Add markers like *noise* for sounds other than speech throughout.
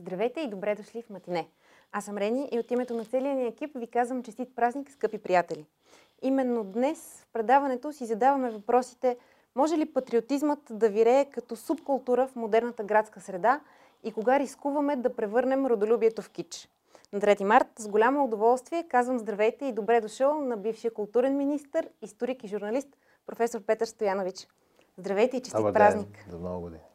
Здравейте и добре дошли в Матине. Аз съм Рени и от името на целия ни екип ви казвам честит празник, скъпи приятели. Именно днес в предаването си задаваме въпросите може ли патриотизмът да вирее като субкултура в модерната градска среда и кога рискуваме да превърнем родолюбието в кич? На 3 март с голямо удоволствие казвам здравейте и добре дошъл на бившия културен министр, историк и журналист професор Петър Стоянович. Здравейте и честит Добър празник! За много години.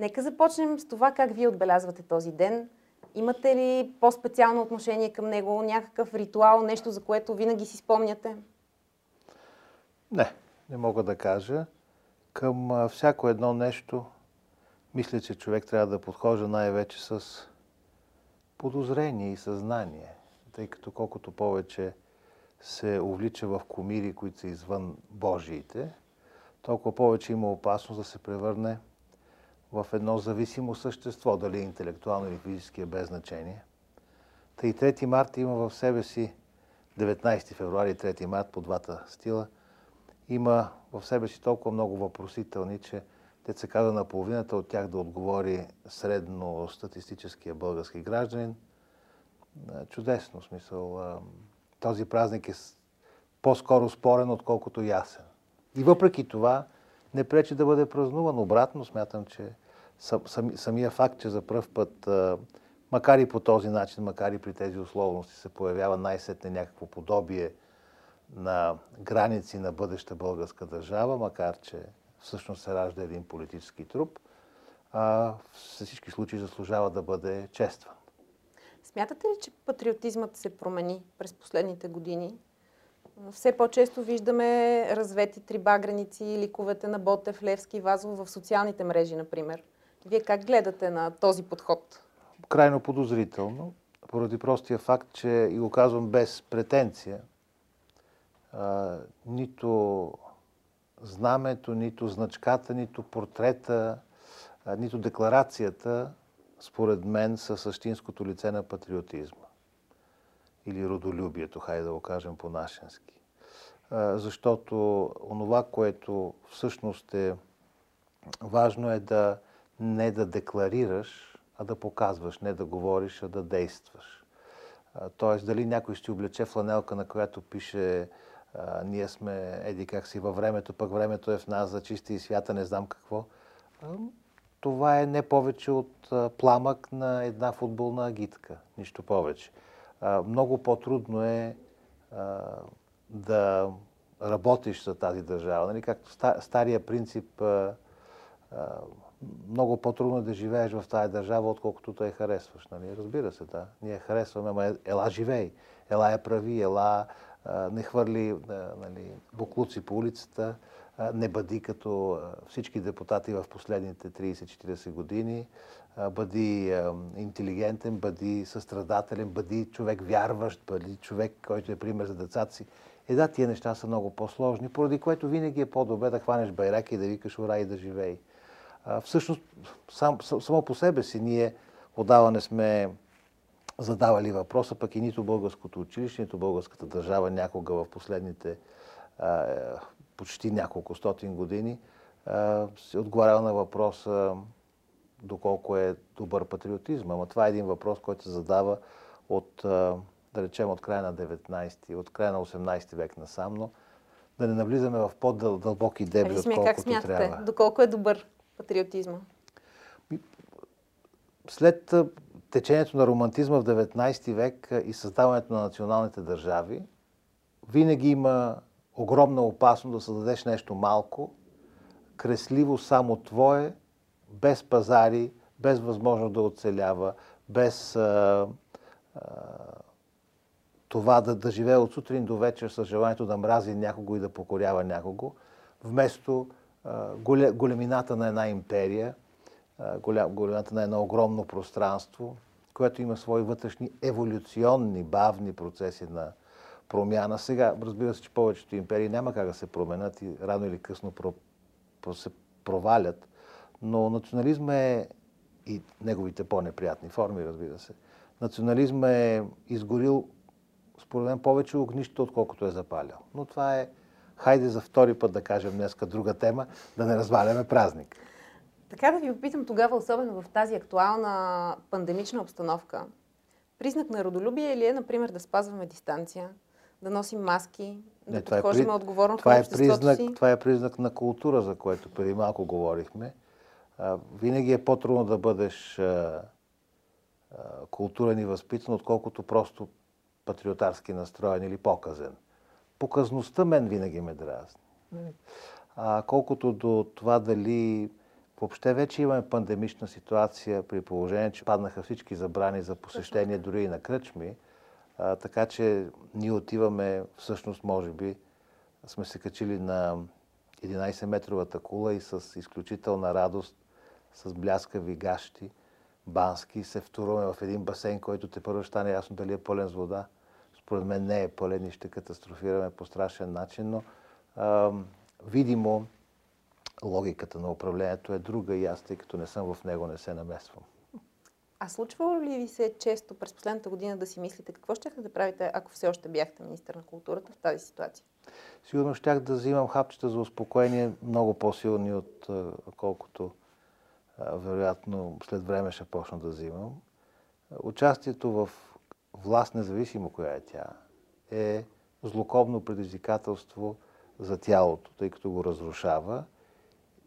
Нека започнем с това как вие отбелязвате този ден. Имате ли по-специално отношение към него, някакъв ритуал, нещо за което винаги си спомняте? Не, не мога да кажа. Към всяко едно нещо, мисля, че човек трябва да подхожда най-вече с подозрение и съзнание, тъй като колкото повече се увлича в комири, които са извън Божиите, толкова повече има опасност да се превърне в едно зависимо същество, дали е интелектуално или физически е без значение. Тъй 3 марта има в себе си 19 февруари и 3 март по двата стила, има в себе си толкова много въпросителни, че те се казва на половината от тях да отговори средно статистическия български гражданин. Чудесно смисъл. Този празник е по-скоро спорен, отколкото ясен. И въпреки това не пречи да бъде празнуван. Обратно смятам, че самия факт, че за първ път, макар и по този начин, макар и при тези условности, се появява най-сетне някакво подобие на граници на бъдеща българска държава, макар че всъщност се ражда един политически труп, във всички случаи заслужава да бъде честван. Смятате ли, че патриотизмът се промени през последните години? Все по-често виждаме развети три багреници, ликовете на Ботев, Левски, Вазов в социалните мрежи, например. Вие как гледате на този подход? Крайно подозрително, поради простия факт, че и го казвам без претенция, а, нито знамето, нито значката, нито портрета, а, нито декларацията, според мен, са същинското лице на патриотизма. Или родолюбието, хайде да го кажем по-нашенски. Защото онова, което всъщност е важно е да не да декларираш, а да показваш, не да говориш, а да действаш. Тоест, дали някой ще облече фланелка, на която пише ние сме еди как си във времето, пък времето е в нас за чисти и свята, не знам какво. Това е не повече от пламък на една футболна агитка, нищо повече. Много по-трудно е да работиш за тази държава. Нали? Както стария принцип много по-трудно е да живееш в тази държава, отколкото те я харесваш. Нали? Разбира се, да. Ние харесваме, ама ела живей, ела я прави, ела не хвърли нали, буклуци по улицата, не бъди като всички депутати в последните 30-40 години, бъди интелигентен, бъди състрадателен, бъди човек вярващ, бъди човек, който е пример за децата си. Е да, тия неща са много по-сложни, поради което винаги е по-добре да хванеш байрак и да викаш ура и да живей. Всъщност, сам, само по себе си ние отдаване сме задавали въпроса, пък и нито българското училище, нито българската държава някога в последните почти няколко стотин години се отговарява на въпроса доколко е добър патриотизм. Ама това е един въпрос, който се задава от, да речем, от края на 19 от края на 18 век насам, но да не навлизаме в по-дълбоки дебри, отколкото как смятате, трябва. Доколко е добър патриотизма? След течението на романтизма в 19 век и създаването на националните държави, винаги има огромна опасност да създадеш нещо малко, кресливо само твое, без пазари, без възможност да оцелява, без а, а, това да, да живее от сутрин до вечер с желанието да мрази някого и да покорява някого, вместо а, големината на една империя – голямата на едно огромно пространство, което има свои вътрешни еволюционни, бавни процеси на промяна. Сега, разбира се, че повечето империи няма как да се променят и рано или късно про, про, се провалят, но национализма е и неговите по-неприятни форми, разбира се. Национализма е изгорил, според мен, повече огнище, отколкото е запалял. Но това е, хайде за втори път да кажем днеска друга тема, да не разваляме празник. Така да ви опитам тогава, особено в тази актуална пандемична обстановка, признак на родолюбие ли е, например, да спазваме дистанция, да носим маски, да Не, е подхождаме при- отговорно Това към е, признак, си? това е признак на култура, за което преди малко говорихме. А, винаги е по-трудно да бъдеш а, а, културен и възпитан, отколкото просто патриотарски настроен или показен. Показността мен винаги ме дразни. А колкото до това дали въобще вече имаме пандемична ситуация при положение, че паднаха всички забрани за посещение дори и на кръчми, а, така че ние отиваме, всъщност, може би, сме се качили на 11-метровата кула и с изключителна радост, с бляскави гащи, бански, се втурваме в един басейн, който те първо стане ясно дали е пълен с вода. Според мен не е пълен и ще катастрофираме по страшен начин, но а, видимо логиката на управлението е друга и аз, тъй като не съм в него, не се намесвам. А случвало ли ви се често през последната година да си мислите какво ще да правите, ако все още бяхте министър на културата в тази ситуация? Сигурно щях да взимам хапчета за успокоение много по-силни, от колкото вероятно след време ще почна да взимам. Участието в власт, независимо коя е тя, е злокобно предизвикателство за тялото, тъй като го разрушава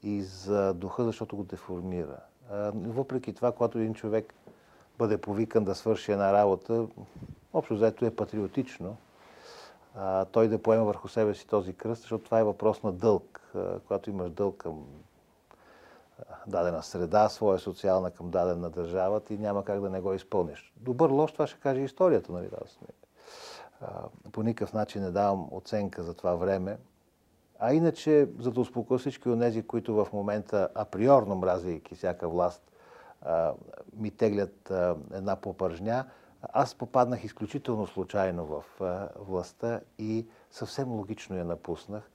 и за духа, защото го деформира. Въпреки това, когато един човек бъде повикан да свърши една работа, общо взето е патриотично, а, той да поема върху себе си този кръст, защото това е въпрос на дълг. Когато имаш дълг към дадена среда, своя социална към дадена държава, ти няма как да не го изпълниш. Добър, лош, това ще каже историята, нали? А, по никакъв начин не давам оценка за това време. А иначе, за да успокоя всички от тези, които в момента априорно мразейки всяка власт, ми теглят една попържня, аз попаднах изключително случайно в властта и съвсем логично я напуснах,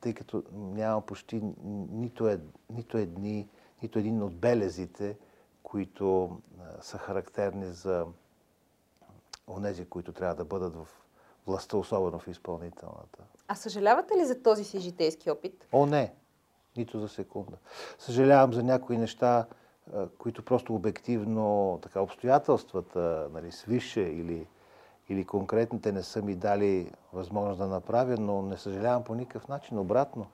тъй като няма почти нито, ед, нито, едни, нито един от белезите, които са характерни за онези, които трябва да бъдат в властта, особено в изпълнителната. А съжалявате ли за този си житейски опит? О, не! Нито за секунда. Съжалявам за някои неща, които просто обективно, така, обстоятелствата, нали, свише или, или конкретните не са ми дали възможност да направя, но не съжалявам по никакъв начин. Обратно,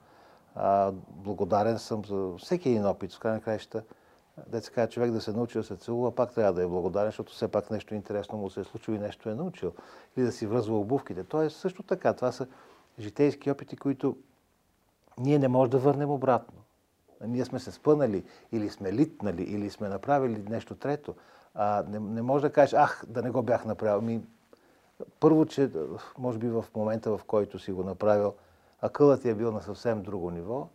а, благодарен съм за всеки един опит. В крайна краища, деца човек да се научи да се целува, пак трябва да е благодарен, защото все пак нещо интересно му се е случило и нещо е научил. Или да си връзва обувките. То е също така. Това са житейски опити, които ние не можем да върнем обратно. Ние сме се спънали, или сме литнали, или сме направили нещо трето. А, не, не може да кажеш, ах, да не го бях направил. Ми, първо, че може би в момента, в който си го направил, акълът ти е бил на съвсем друго ниво.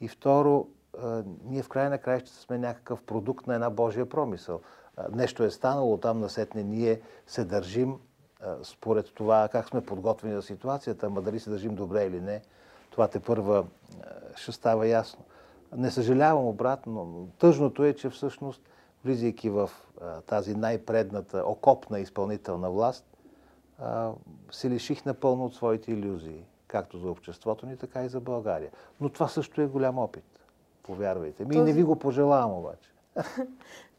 И второ, а, ние в край на краища сме някакъв продукт на една Божия промисъл. А, нещо е станало, там насетне ние се държим а, според това как сме подготвени за ситуацията, ама дали се държим добре или не, това те първа ще става ясно. Не съжалявам обратно, но тъжното е, че всъщност, влизайки в а, тази най-предната окопна изпълнителна власт, а, се лиших напълно от своите иллюзии, както за обществото ни, така и за България. Но това също е голям опит, повярвайте ми. И не Този- ви го пожелавам обаче. *laughs*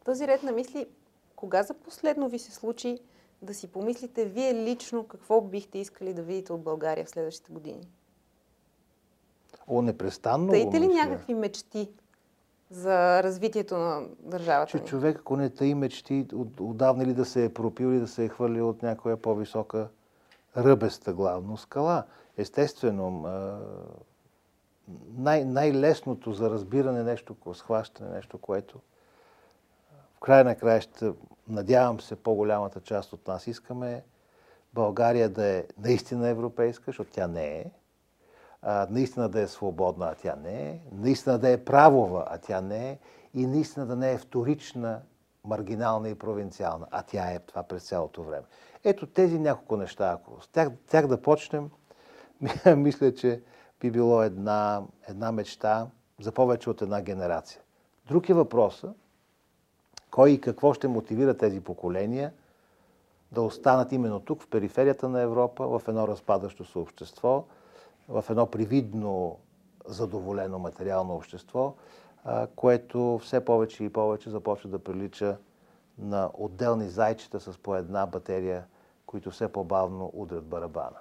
Този ред на мисли, кога за последно ви се случи да си помислите вие лично какво бихте искали да видите от България в следващите години? О, непрестанно Таите ли някакви мечти за развитието на държавата Че ни? човек, ако не тъй мечти, от, отдавна ли да се е пропил или да се е хвърлил от някоя по-висока ръбеста главно скала. Естествено, най- най-лесното за разбиране нещо, схващане нещо, което в края на краища, надявам се, по-голямата част от нас искаме България да е наистина европейска, защото тя не е. Наистина да е свободна, а тя не е. Наистина да е правова, а тя не е. И наистина да не е вторична, маргинална и провинциална, а тя е това през цялото време. Ето тези няколко неща, ако с тях, тях да почнем, *laughs* мисля, че би било една, една мечта за повече от една генерация. Друг е въпросът, кой и какво ще мотивира тези поколения да останат именно тук, в периферията на Европа, в едно разпадащо се общество, в едно привидно задоволено материално общество, което все повече и повече започва да прилича на отделни зайчета с по една батерия, които все по-бавно удрят барабана.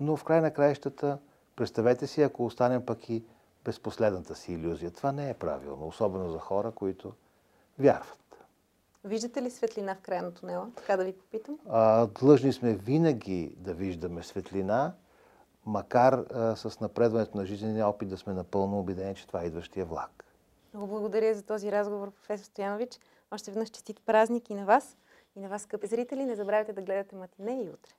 Но в край на краищата, представете си, ако останем пък и без последната си иллюзия. Това не е правилно, особено за хора, които вярват. Виждате ли светлина в края на тунела? Така да ви попитам. А, длъжни сме винаги да виждаме светлина, макар а, с напредването на жизнения опит да сме напълно убедени, че това е идващия влак. Много благодаря за този разговор, професор Стоянович. Още веднъж честит празник и на вас, и на вас, скъпи зрители. Не забравяйте да гледате матине и утре.